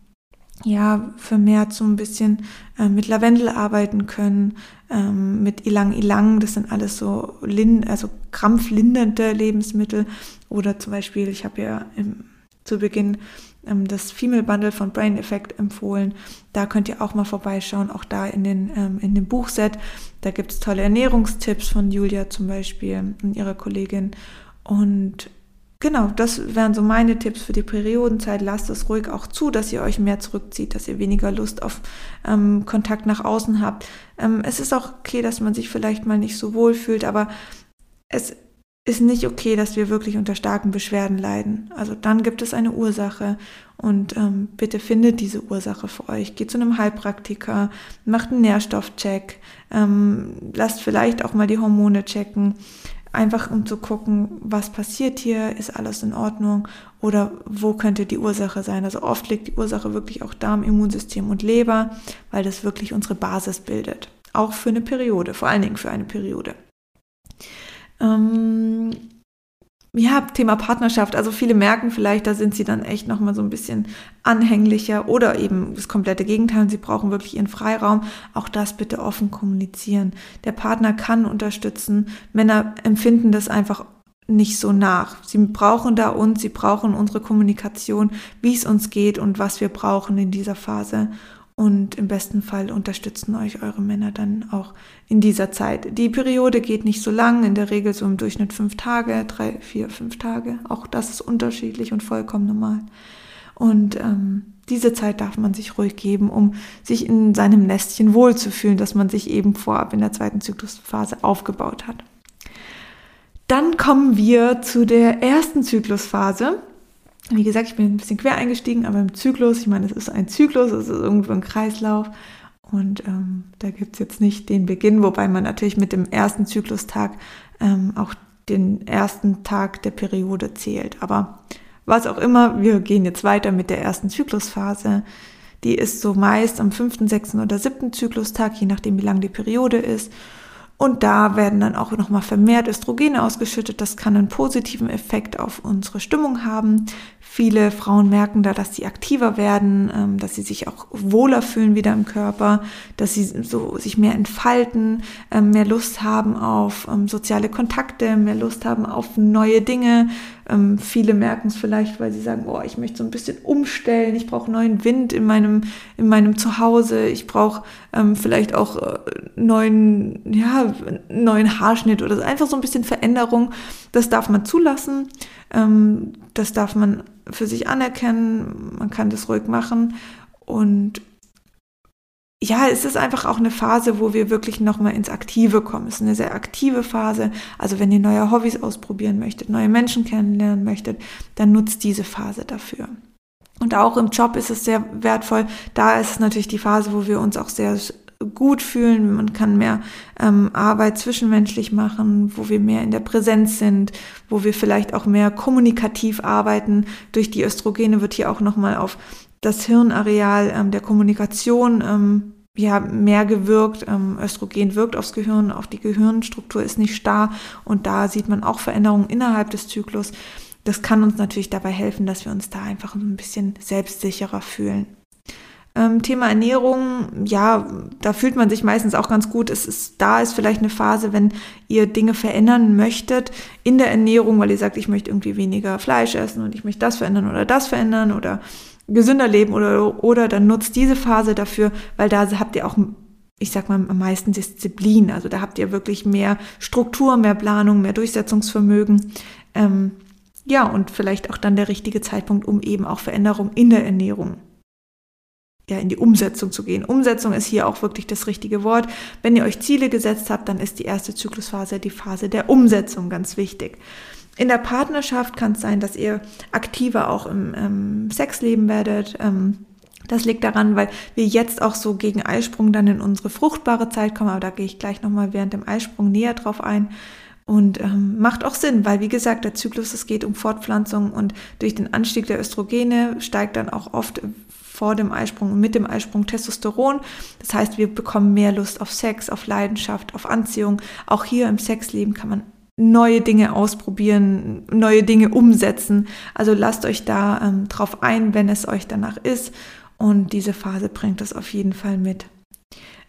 ja, vermehrt so ein bisschen äh, mit Lavendel arbeiten können, ähm, mit Ilang Ilang, das sind alles so lin also krampflindernde Lebensmittel. Oder zum Beispiel, ich habe ja im, zu Beginn ähm, das Female Bundle von Brain Effect empfohlen. Da könnt ihr auch mal vorbeischauen, auch da in, den, ähm, in dem Buchset. Da gibt es tolle Ernährungstipps von Julia zum Beispiel und ihrer Kollegin. Und Genau, das wären so meine Tipps für die Periodenzeit. Lasst es ruhig auch zu, dass ihr euch mehr zurückzieht, dass ihr weniger Lust auf ähm, Kontakt nach außen habt. Ähm, es ist auch okay, dass man sich vielleicht mal nicht so wohl fühlt, aber es ist nicht okay, dass wir wirklich unter starken Beschwerden leiden. Also dann gibt es eine Ursache und ähm, bitte findet diese Ursache für euch. Geht zu einem Heilpraktiker, macht einen Nährstoffcheck, ähm, lasst vielleicht auch mal die Hormone checken einfach um zu gucken, was passiert hier, ist alles in Ordnung oder wo könnte die Ursache sein. Also oft liegt die Ursache wirklich auch da im Immunsystem und Leber, weil das wirklich unsere Basis bildet. Auch für eine Periode, vor allen Dingen für eine Periode. Ähm, ja, Thema Partnerschaft. Also viele merken vielleicht, da sind sie dann echt nochmal so ein bisschen anhänglicher oder eben das komplette Gegenteil. Sie brauchen wirklich ihren Freiraum. Auch das bitte offen kommunizieren. Der Partner kann unterstützen. Männer empfinden das einfach nicht so nach. Sie brauchen da uns, sie brauchen unsere Kommunikation, wie es uns geht und was wir brauchen in dieser Phase. Und im besten Fall unterstützen euch eure Männer dann auch in dieser Zeit. Die Periode geht nicht so lang, in der Regel so im Durchschnitt fünf Tage, drei, vier, fünf Tage. Auch das ist unterschiedlich und vollkommen normal. Und ähm, diese Zeit darf man sich ruhig geben, um sich in seinem Nestchen wohlzufühlen, das man sich eben vorab in der zweiten Zyklusphase aufgebaut hat. Dann kommen wir zu der ersten Zyklusphase. Wie gesagt, ich bin ein bisschen quer eingestiegen, aber im Zyklus, ich meine, es ist ein Zyklus, es ist irgendwo ein Kreislauf. Und ähm, da gibt es jetzt nicht den Beginn, wobei man natürlich mit dem ersten Zyklustag ähm, auch den ersten Tag der Periode zählt. Aber was auch immer, wir gehen jetzt weiter mit der ersten Zyklusphase. Die ist so meist am fünften, sechsten oder siebten Zyklustag, je nachdem wie lang die Periode ist. Und da werden dann auch nochmal vermehrt Östrogene ausgeschüttet. Das kann einen positiven Effekt auf unsere Stimmung haben. Viele Frauen merken da, dass sie aktiver werden, ähm, dass sie sich auch wohler fühlen wieder im Körper, dass sie so sich mehr entfalten, ähm, mehr Lust haben auf ähm, soziale Kontakte, mehr Lust haben auf neue Dinge, viele merken es vielleicht, weil sie sagen, oh, ich möchte so ein bisschen umstellen, ich brauche neuen Wind in meinem, in meinem Zuhause, ich brauche vielleicht auch äh, neuen, ja, neuen Haarschnitt oder einfach so ein bisschen Veränderung. Das darf man zulassen, das darf man für sich anerkennen, man kann das ruhig machen und ja, es ist einfach auch eine Phase, wo wir wirklich nochmal ins Aktive kommen. Es ist eine sehr aktive Phase. Also wenn ihr neue Hobbys ausprobieren möchtet, neue Menschen kennenlernen möchtet, dann nutzt diese Phase dafür. Und auch im Job ist es sehr wertvoll. Da ist es natürlich die Phase, wo wir uns auch sehr gut fühlen. Man kann mehr ähm, Arbeit zwischenmenschlich machen, wo wir mehr in der Präsenz sind, wo wir vielleicht auch mehr kommunikativ arbeiten. Durch die Östrogene wird hier auch nochmal auf das Hirnareal ähm, der Kommunikation ähm, ja, mehr gewirkt. Ähm, Östrogen wirkt aufs Gehirn, auch die Gehirnstruktur ist nicht starr und da sieht man auch Veränderungen innerhalb des Zyklus. Das kann uns natürlich dabei helfen, dass wir uns da einfach ein bisschen selbstsicherer fühlen. Ähm, Thema Ernährung, ja, da fühlt man sich meistens auch ganz gut. Es ist, da ist vielleicht eine Phase, wenn ihr Dinge verändern möchtet in der Ernährung, weil ihr sagt, ich möchte irgendwie weniger Fleisch essen und ich möchte das verändern oder das verändern oder gesünder leben oder, oder dann nutzt diese Phase dafür, weil da habt ihr auch, ich sag mal, am meisten Disziplin. Also da habt ihr wirklich mehr Struktur, mehr Planung, mehr Durchsetzungsvermögen. Ähm, ja, und vielleicht auch dann der richtige Zeitpunkt, um eben auch Veränderung in der Ernährung ja, in die Umsetzung zu gehen. Umsetzung ist hier auch wirklich das richtige Wort. Wenn ihr euch Ziele gesetzt habt, dann ist die erste Zyklusphase die Phase der Umsetzung ganz wichtig. In der Partnerschaft kann es sein, dass ihr aktiver auch im ähm, Sexleben werdet. Ähm, das liegt daran, weil wir jetzt auch so gegen Eisprung dann in unsere fruchtbare Zeit kommen, aber da gehe ich gleich nochmal während dem Eisprung näher drauf ein. Und ähm, macht auch Sinn, weil wie gesagt, der Zyklus, es geht um Fortpflanzung und durch den Anstieg der Östrogene steigt dann auch oft vor dem Eisprung und mit dem Eisprung Testosteron. Das heißt, wir bekommen mehr Lust auf Sex, auf Leidenschaft, auf Anziehung. Auch hier im Sexleben kann man neue Dinge ausprobieren, neue Dinge umsetzen. Also lasst euch da ähm, drauf ein, wenn es euch danach ist. Und diese Phase bringt das auf jeden Fall mit.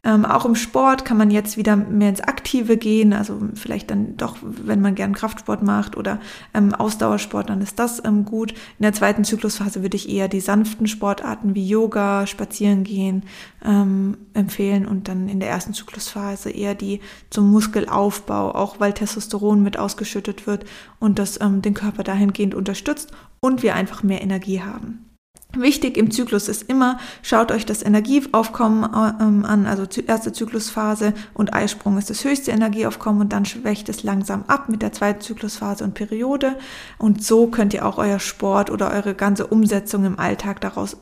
Ähm, auch im Sport kann man jetzt wieder mehr ins Aktive gehen, also vielleicht dann doch, wenn man gern Kraftsport macht oder ähm, Ausdauersport, dann ist das ähm, gut. In der zweiten Zyklusphase würde ich eher die sanften Sportarten wie Yoga, Spazieren gehen ähm, empfehlen und dann in der ersten Zyklusphase eher die zum Muskelaufbau, auch weil Testosteron mit ausgeschüttet wird und das ähm, den Körper dahingehend unterstützt und wir einfach mehr Energie haben. Wichtig im Zyklus ist immer, schaut euch das Energieaufkommen ähm, an, also erste Zyklusphase und Eisprung ist das höchste Energieaufkommen und dann schwächt es langsam ab mit der zweiten Zyklusphase und Periode und so könnt ihr auch euer Sport oder eure ganze Umsetzung im Alltag daraus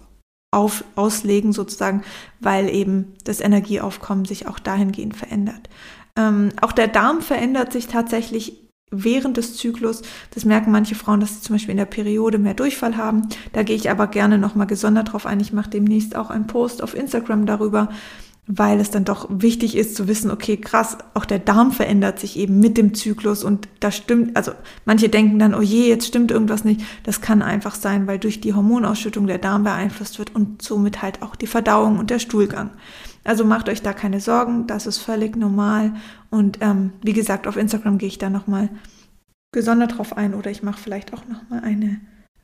auf, auslegen sozusagen, weil eben das Energieaufkommen sich auch dahingehend verändert. Ähm, auch der Darm verändert sich tatsächlich während des Zyklus. Das merken manche Frauen, dass sie zum Beispiel in der Periode mehr Durchfall haben. Da gehe ich aber gerne nochmal gesondert drauf ein. Ich mache demnächst auch einen Post auf Instagram darüber, weil es dann doch wichtig ist zu wissen, okay, krass, auch der Darm verändert sich eben mit dem Zyklus und da stimmt, also manche denken dann, oh je, jetzt stimmt irgendwas nicht. Das kann einfach sein, weil durch die Hormonausschüttung der Darm beeinflusst wird und somit halt auch die Verdauung und der Stuhlgang. Also macht euch da keine Sorgen, das ist völlig normal. Und ähm, wie gesagt, auf Instagram gehe ich da nochmal gesondert drauf ein oder ich mache vielleicht auch nochmal eine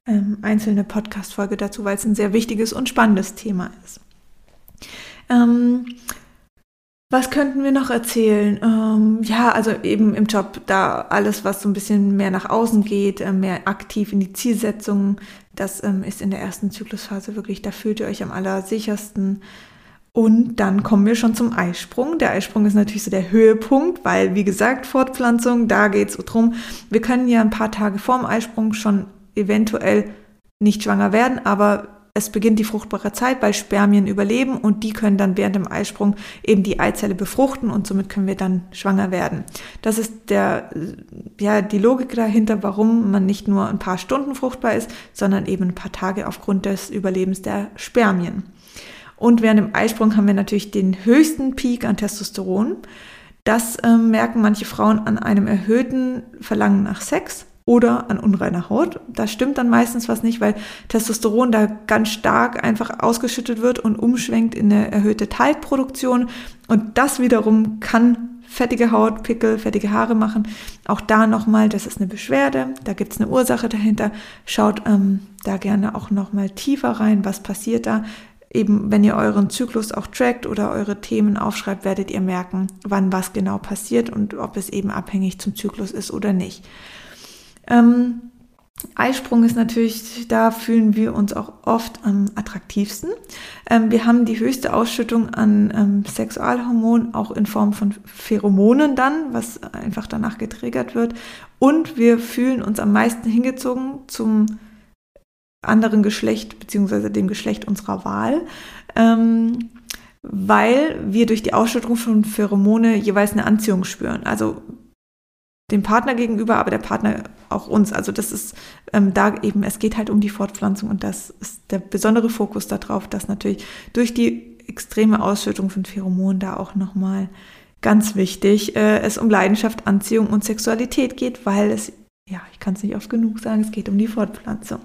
ähm, einzelne Podcast-Folge dazu, weil es ein sehr wichtiges und spannendes Thema ist. Ähm, was könnten wir noch erzählen? Ähm, ja, also eben im Job da alles, was so ein bisschen mehr nach außen geht, äh, mehr aktiv in die Zielsetzung, das ähm, ist in der ersten Zyklusphase wirklich, da fühlt ihr euch am allersichersten. Und dann kommen wir schon zum Eisprung. Der Eisprung ist natürlich so der Höhepunkt, weil, wie gesagt, Fortpflanzung, da geht es drum. Wir können ja ein paar Tage vorm Eisprung schon eventuell nicht schwanger werden, aber es beginnt die fruchtbare Zeit, weil Spermien überleben und die können dann während dem Eisprung eben die Eizelle befruchten und somit können wir dann schwanger werden. Das ist der, ja, die Logik dahinter, warum man nicht nur ein paar Stunden fruchtbar ist, sondern eben ein paar Tage aufgrund des Überlebens der Spermien. Und während dem Eisprung haben wir natürlich den höchsten Peak an Testosteron. Das äh, merken manche Frauen an einem erhöhten Verlangen nach Sex oder an unreiner Haut. Da stimmt dann meistens was nicht, weil Testosteron da ganz stark einfach ausgeschüttet wird und umschwenkt in eine erhöhte Talgproduktion. Und das wiederum kann fettige Haut, Pickel, fettige Haare machen. Auch da nochmal, das ist eine Beschwerde, da gibt es eine Ursache dahinter. Schaut ähm, da gerne auch nochmal tiefer rein, was passiert da. Eben, wenn ihr euren Zyklus auch trackt oder eure Themen aufschreibt, werdet ihr merken, wann was genau passiert und ob es eben abhängig zum Zyklus ist oder nicht. Ähm, Eisprung ist natürlich, da fühlen wir uns auch oft am attraktivsten. Ähm, wir haben die höchste Ausschüttung an ähm, Sexualhormonen, auch in Form von Pheromonen dann, was einfach danach getriggert wird. Und wir fühlen uns am meisten hingezogen zum anderen Geschlecht, beziehungsweise dem Geschlecht unserer Wahl. Ähm, weil wir durch die Ausschüttung von Pheromone jeweils eine Anziehung spüren. Also dem Partner gegenüber, aber der Partner auch uns. Also das ist ähm, da eben, es geht halt um die Fortpflanzung und das ist der besondere Fokus darauf, dass natürlich durch die extreme Ausschüttung von Pheromonen da auch nochmal ganz wichtig äh, es um Leidenschaft, Anziehung und Sexualität geht, weil es, ja, ich kann es nicht oft genug sagen, es geht um die Fortpflanzung.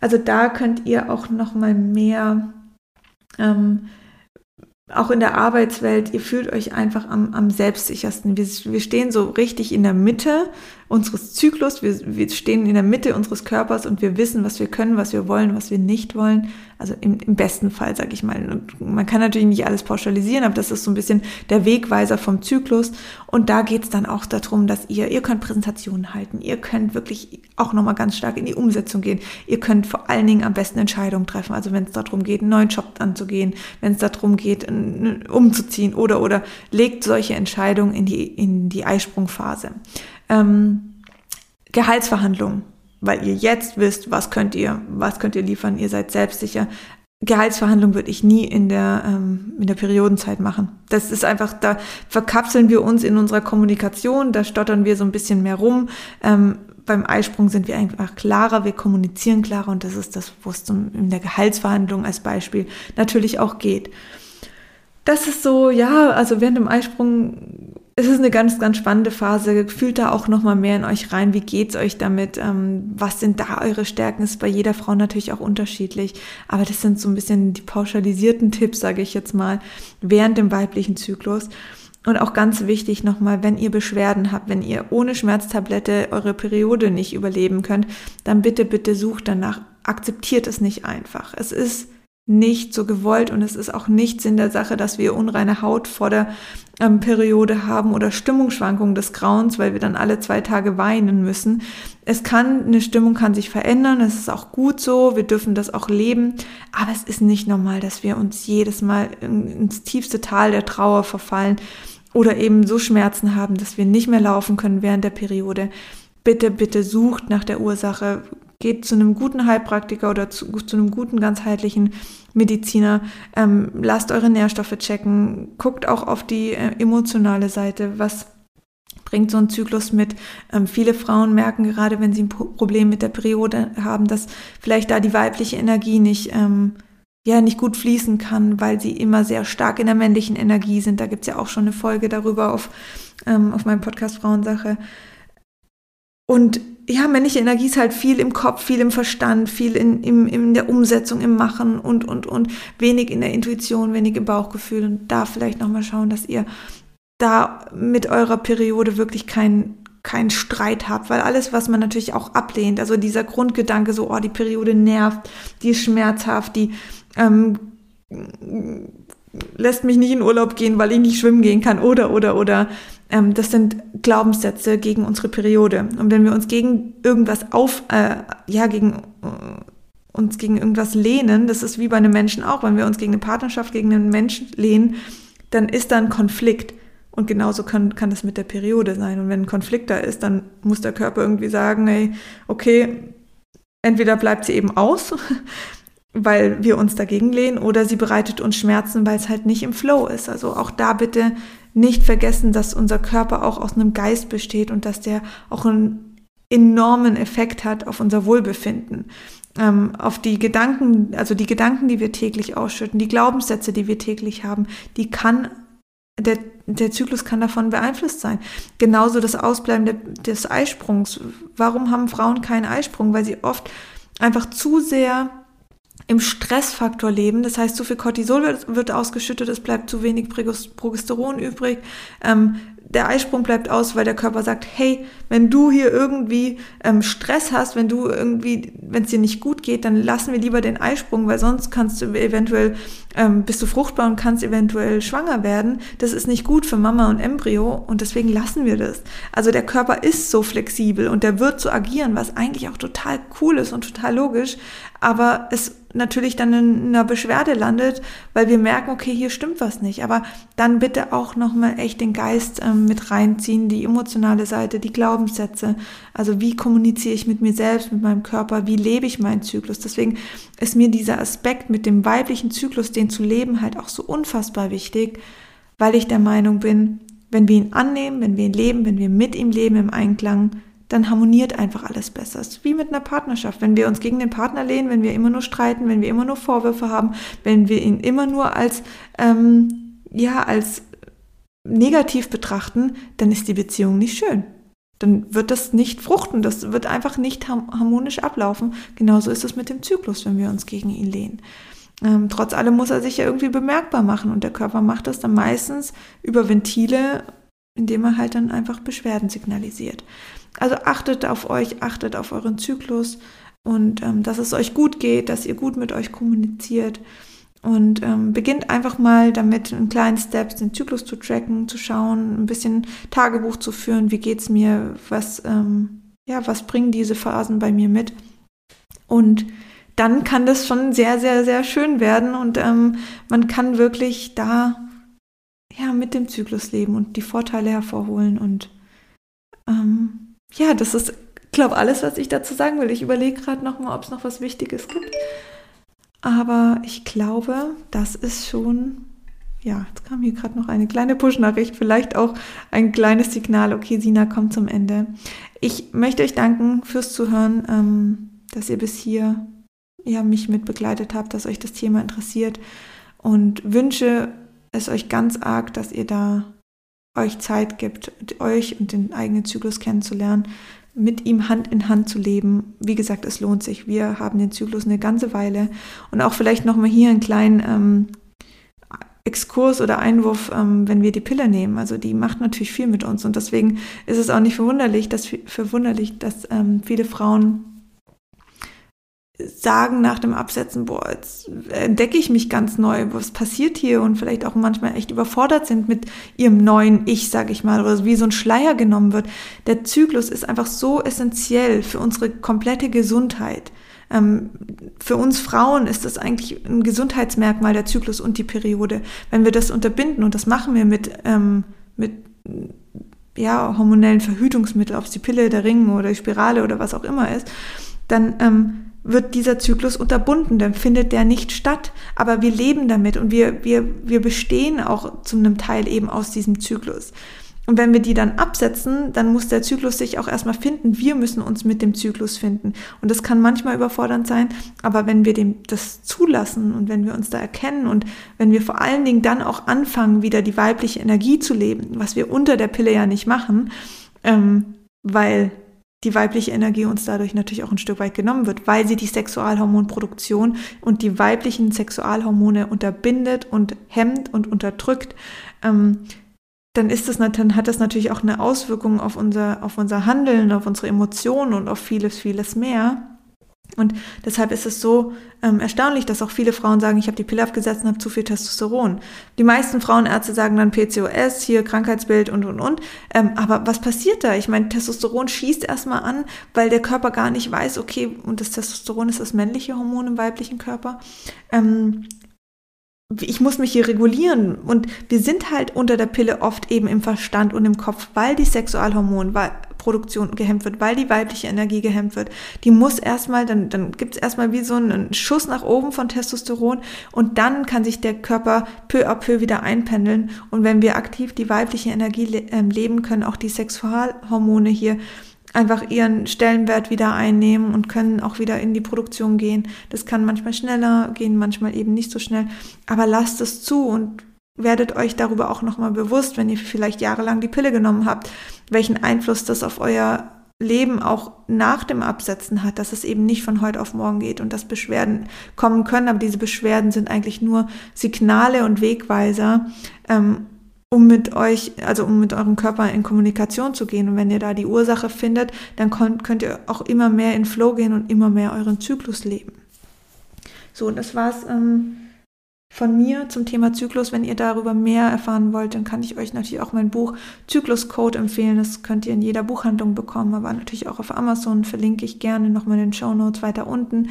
Also da könnt ihr auch nochmal mehr ähm, auch in der Arbeitswelt, ihr fühlt euch einfach am, am selbstsichersten. Wir, wir stehen so richtig in der Mitte unseres Zyklus, wir, wir stehen in der Mitte unseres Körpers und wir wissen, was wir können, was wir wollen, was wir nicht wollen. Also im, im besten Fall, sage ich mal. Und man kann natürlich nicht alles pauschalisieren, aber das ist so ein bisschen der Wegweiser vom Zyklus. Und da geht es dann auch darum, dass ihr, ihr könnt Präsentationen halten, ihr könnt wirklich auch nochmal ganz stark in die Umsetzung gehen. Ihr könnt vor allen Dingen am besten Entscheidungen treffen. Also wenn es darum geht, einen neuen Job anzugehen, wenn es darum geht, umzuziehen oder oder legt solche Entscheidungen in die, in die Eisprungphase. Ähm, Gehaltsverhandlungen, weil ihr jetzt wisst, was könnt ihr, was könnt ihr liefern, ihr seid selbstsicher. Gehaltsverhandlungen würde ich nie in der, ähm, in der Periodenzeit machen. Das ist einfach, da verkapseln wir uns in unserer Kommunikation, da stottern wir so ein bisschen mehr rum. Ähm, beim Eisprung sind wir einfach klarer, wir kommunizieren klarer und das ist das, wo es in der Gehaltsverhandlung als Beispiel natürlich auch geht. Das ist so, ja, also während dem Eisprung es ist eine ganz, ganz spannende Phase. Fühlt da auch noch mal mehr in euch rein. Wie geht's euch damit? Ähm, was sind da eure Stärken? Ist bei jeder Frau natürlich auch unterschiedlich. Aber das sind so ein bisschen die pauschalisierten Tipps, sage ich jetzt mal, während dem weiblichen Zyklus. Und auch ganz wichtig nochmal, wenn ihr Beschwerden habt, wenn ihr ohne Schmerztablette eure Periode nicht überleben könnt, dann bitte, bitte sucht danach. Akzeptiert es nicht einfach. Es ist nicht so gewollt. Und es ist auch nichts in der Sache, dass wir unreine Haut vor der ähm, Periode haben oder Stimmungsschwankungen des Grauens, weil wir dann alle zwei Tage weinen müssen. Es kann, eine Stimmung kann sich verändern, es ist auch gut so, wir dürfen das auch leben, aber es ist nicht normal, dass wir uns jedes Mal ins tiefste Tal der Trauer verfallen oder eben so Schmerzen haben, dass wir nicht mehr laufen können während der Periode. Bitte, bitte sucht nach der Ursache, geht zu einem guten Heilpraktiker oder zu, zu einem guten ganzheitlichen Mediziner, ähm, lasst eure Nährstoffe checken, guckt auch auf die äh, emotionale Seite, was bringt so ein Zyklus mit. Ähm, viele Frauen merken gerade, wenn sie ein Problem mit der Periode haben, dass vielleicht da die weibliche Energie nicht, ähm, ja, nicht gut fließen kann, weil sie immer sehr stark in der männlichen Energie sind. Da gibt's ja auch schon eine Folge darüber auf, ähm, auf meinem Podcast Frauensache. Und ja, männliche Energie ist halt viel im Kopf, viel im Verstand, viel in, im, in der Umsetzung, im Machen und, und, und wenig in der Intuition, wenig im Bauchgefühl. Und da vielleicht nochmal schauen, dass ihr da mit eurer Periode wirklich keinen keinen Streit habt, weil alles, was man natürlich auch ablehnt, also dieser Grundgedanke, so, oh, die Periode nervt, die ist schmerzhaft, die ähm, lässt mich nicht in Urlaub gehen, weil ich nicht schwimmen gehen kann, oder, oder, oder, das sind Glaubenssätze gegen unsere Periode. Und wenn wir uns gegen irgendwas auf, äh, ja, gegen äh, uns gegen irgendwas lehnen, das ist wie bei einem Menschen auch, wenn wir uns gegen eine Partnerschaft, gegen einen Menschen lehnen, dann ist da ein Konflikt. Und genauso kann, kann das mit der Periode sein. Und wenn ein Konflikt da ist, dann muss der Körper irgendwie sagen, hey, okay, entweder bleibt sie eben aus, weil wir uns dagegen lehnen, oder sie bereitet uns Schmerzen, weil es halt nicht im Flow ist. Also auch da bitte nicht vergessen, dass unser Körper auch aus einem Geist besteht und dass der auch einen enormen Effekt hat auf unser Wohlbefinden ähm, auf die Gedanken, also die Gedanken, die wir täglich ausschütten, die Glaubenssätze, die wir täglich haben, die kann der, der Zyklus kann davon beeinflusst sein. Genauso das Ausbleiben de, des Eisprungs. Warum haben Frauen keinen Eisprung? Weil sie oft einfach zu sehr im Stressfaktor leben. Das heißt, zu viel Cortisol wird, wird ausgeschüttet, es bleibt zu wenig Progesteron übrig. Ähm, der Eisprung bleibt aus, weil der Körper sagt, hey, wenn du hier irgendwie ähm, Stress hast, wenn du irgendwie, wenn es dir nicht gut geht, dann lassen wir lieber den Eisprung, weil sonst kannst du eventuell, ähm, bist du fruchtbar und kannst eventuell schwanger werden. Das ist nicht gut für Mama und Embryo und deswegen lassen wir das. Also der Körper ist so flexibel und der wird so agieren, was eigentlich auch total cool ist und total logisch, aber es natürlich dann in einer Beschwerde landet, weil wir merken, okay, hier stimmt was nicht. Aber dann bitte auch nochmal echt den Geist ähm, mit reinziehen, die emotionale Seite, die Glaubenssätze. Also wie kommuniziere ich mit mir selbst, mit meinem Körper, wie lebe ich meinen Zyklus. Deswegen ist mir dieser Aspekt mit dem weiblichen Zyklus, den zu leben, halt auch so unfassbar wichtig, weil ich der Meinung bin, wenn wir ihn annehmen, wenn wir ihn leben, wenn wir mit ihm leben im Einklang, dann harmoniert einfach alles besser. Es ist wie mit einer Partnerschaft. Wenn wir uns gegen den Partner lehnen, wenn wir immer nur streiten, wenn wir immer nur Vorwürfe haben, wenn wir ihn immer nur als, ähm, ja, als negativ betrachten, dann ist die Beziehung nicht schön. Dann wird das nicht fruchten, das wird einfach nicht harmonisch ablaufen. Genauso ist es mit dem Zyklus, wenn wir uns gegen ihn lehnen. Ähm, trotz allem muss er sich ja irgendwie bemerkbar machen und der Körper macht das dann meistens über Ventile, indem er halt dann einfach Beschwerden signalisiert. Also achtet auf euch, achtet auf euren Zyklus und ähm, dass es euch gut geht, dass ihr gut mit euch kommuniziert und ähm, beginnt einfach mal damit, in kleinen Steps den Zyklus zu tracken, zu schauen, ein bisschen Tagebuch zu führen, wie geht's mir, was, ähm, ja, was bringen diese Phasen bei mir mit? Und dann kann das schon sehr, sehr, sehr schön werden. Und ähm, man kann wirklich da ja mit dem Zyklus leben und die Vorteile hervorholen. Und ähm, ja, das ist, glaube alles, was ich dazu sagen will. Ich überlege gerade nochmal, ob es noch was Wichtiges gibt. Aber ich glaube, das ist schon, ja, jetzt kam hier gerade noch eine kleine Push-Nachricht, vielleicht auch ein kleines Signal, okay, Sina kommt zum Ende. Ich möchte euch danken fürs Zuhören, ähm, dass ihr bis hier ja, mich mit begleitet habt, dass euch das Thema interessiert und wünsche es euch ganz arg, dass ihr da euch Zeit gibt, euch und den eigenen Zyklus kennenzulernen, mit ihm Hand in Hand zu leben. Wie gesagt, es lohnt sich. Wir haben den Zyklus eine ganze Weile. Und auch vielleicht nochmal hier einen kleinen ähm, Exkurs oder Einwurf, ähm, wenn wir die Pille nehmen. Also die macht natürlich viel mit uns. Und deswegen ist es auch nicht verwunderlich, dass, verwunderlich, dass ähm, viele Frauen sagen nach dem Absetzen, boah, jetzt entdecke ich mich ganz neu, was passiert hier und vielleicht auch manchmal echt überfordert sind mit ihrem neuen Ich, sage ich mal, oder wie so ein Schleier genommen wird. Der Zyklus ist einfach so essentiell für unsere komplette Gesundheit. Ähm, für uns Frauen ist das eigentlich ein Gesundheitsmerkmal, der Zyklus und die Periode. Wenn wir das unterbinden, und das machen wir mit, ähm, mit ja, hormonellen Verhütungsmitteln, ob es die Pille, der Ring oder die Spirale oder was auch immer ist, dann ähm, wird dieser Zyklus unterbunden, dann findet der nicht statt. Aber wir leben damit und wir, wir, wir bestehen auch zu einem Teil eben aus diesem Zyklus. Und wenn wir die dann absetzen, dann muss der Zyklus sich auch erstmal finden. Wir müssen uns mit dem Zyklus finden. Und das kann manchmal überfordernd sein, aber wenn wir dem das zulassen und wenn wir uns da erkennen und wenn wir vor allen Dingen dann auch anfangen, wieder die weibliche Energie zu leben, was wir unter der Pille ja nicht machen, ähm, weil die weibliche Energie uns dadurch natürlich auch ein Stück weit genommen wird, weil sie die Sexualhormonproduktion und die weiblichen Sexualhormone unterbindet und hemmt und unterdrückt, ähm, dann ist das, dann hat das natürlich auch eine Auswirkung auf unser, auf unser Handeln, auf unsere Emotionen und auf vieles, vieles mehr. Und deshalb ist es so ähm, erstaunlich, dass auch viele Frauen sagen, ich habe die Pille abgesetzt und habe zu viel Testosteron. Die meisten Frauenärzte sagen dann PCOS, hier Krankheitsbild und, und, und. Ähm, aber was passiert da? Ich meine, Testosteron schießt erstmal an, weil der Körper gar nicht weiß, okay, und das Testosteron ist das männliche Hormon im weiblichen Körper. Ähm, ich muss mich hier regulieren. Und wir sind halt unter der Pille oft eben im Verstand und im Kopf, weil die Sexualhormone Produktion gehemmt wird, weil die weibliche Energie gehemmt wird. Die muss erstmal, dann, dann gibt es erstmal wie so einen Schuss nach oben von Testosteron und dann kann sich der Körper peu à peu wieder einpendeln. Und wenn wir aktiv die weibliche Energie le äh, leben, können auch die Sexualhormone hier einfach ihren Stellenwert wieder einnehmen und können auch wieder in die Produktion gehen. Das kann manchmal schneller gehen, manchmal eben nicht so schnell. Aber lasst es zu und werdet euch darüber auch nochmal bewusst, wenn ihr vielleicht jahrelang die Pille genommen habt, welchen Einfluss das auf euer Leben auch nach dem Absetzen hat, dass es eben nicht von heute auf morgen geht und dass Beschwerden kommen können, aber diese Beschwerden sind eigentlich nur Signale und Wegweiser, ähm, um mit euch, also um mit eurem Körper in Kommunikation zu gehen. Und wenn ihr da die Ursache findet, dann könnt, ihr auch immer mehr in Flow gehen und immer mehr euren Zyklus leben. So, das war's ähm, von mir zum Thema Zyklus. Wenn ihr darüber mehr erfahren wollt, dann kann ich euch natürlich auch mein Buch Zyklus Code empfehlen. Das könnt ihr in jeder Buchhandlung bekommen, aber natürlich auch auf Amazon. Verlinke ich gerne nochmal in den Show Notes weiter unten.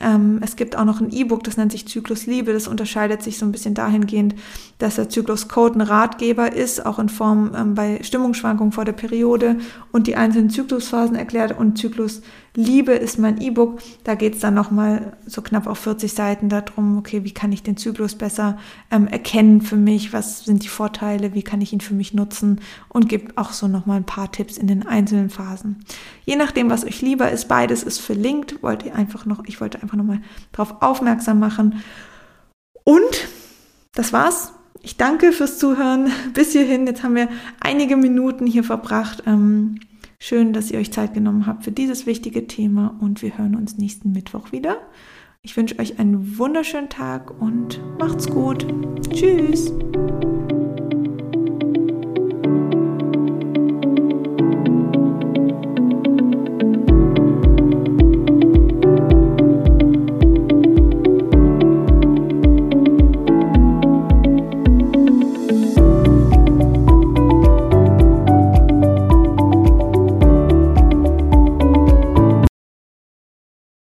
Ähm, es gibt auch noch ein E-Book, das nennt sich Zyklus Liebe. Das unterscheidet sich so ein bisschen dahingehend, dass der Zyklus Code ein Ratgeber ist, auch in Form ähm, bei Stimmungsschwankungen vor der Periode und die einzelnen Zyklusphasen erklärt. Und Zyklus Liebe ist mein E-Book. Da geht es dann nochmal so knapp auf 40 Seiten darum, okay, wie kann ich den Zyklus besser ähm, erkennen für mich? Was sind die Vorteile? Wie kann ich ihn für mich nutzen? Und gibt auch so nochmal ein paar Tipps in den einzelnen Phasen. Je nachdem, was euch lieber ist, beides ist verlinkt. Wollt ihr einfach noch, ich wollte einfach nochmal darauf aufmerksam machen. Und das war's. Ich danke fürs Zuhören bis hierhin. Jetzt haben wir einige Minuten hier verbracht. Ähm, schön, dass ihr euch Zeit genommen habt für dieses wichtige Thema und wir hören uns nächsten Mittwoch wieder. Ich wünsche euch einen wunderschönen Tag und macht's gut. Tschüss.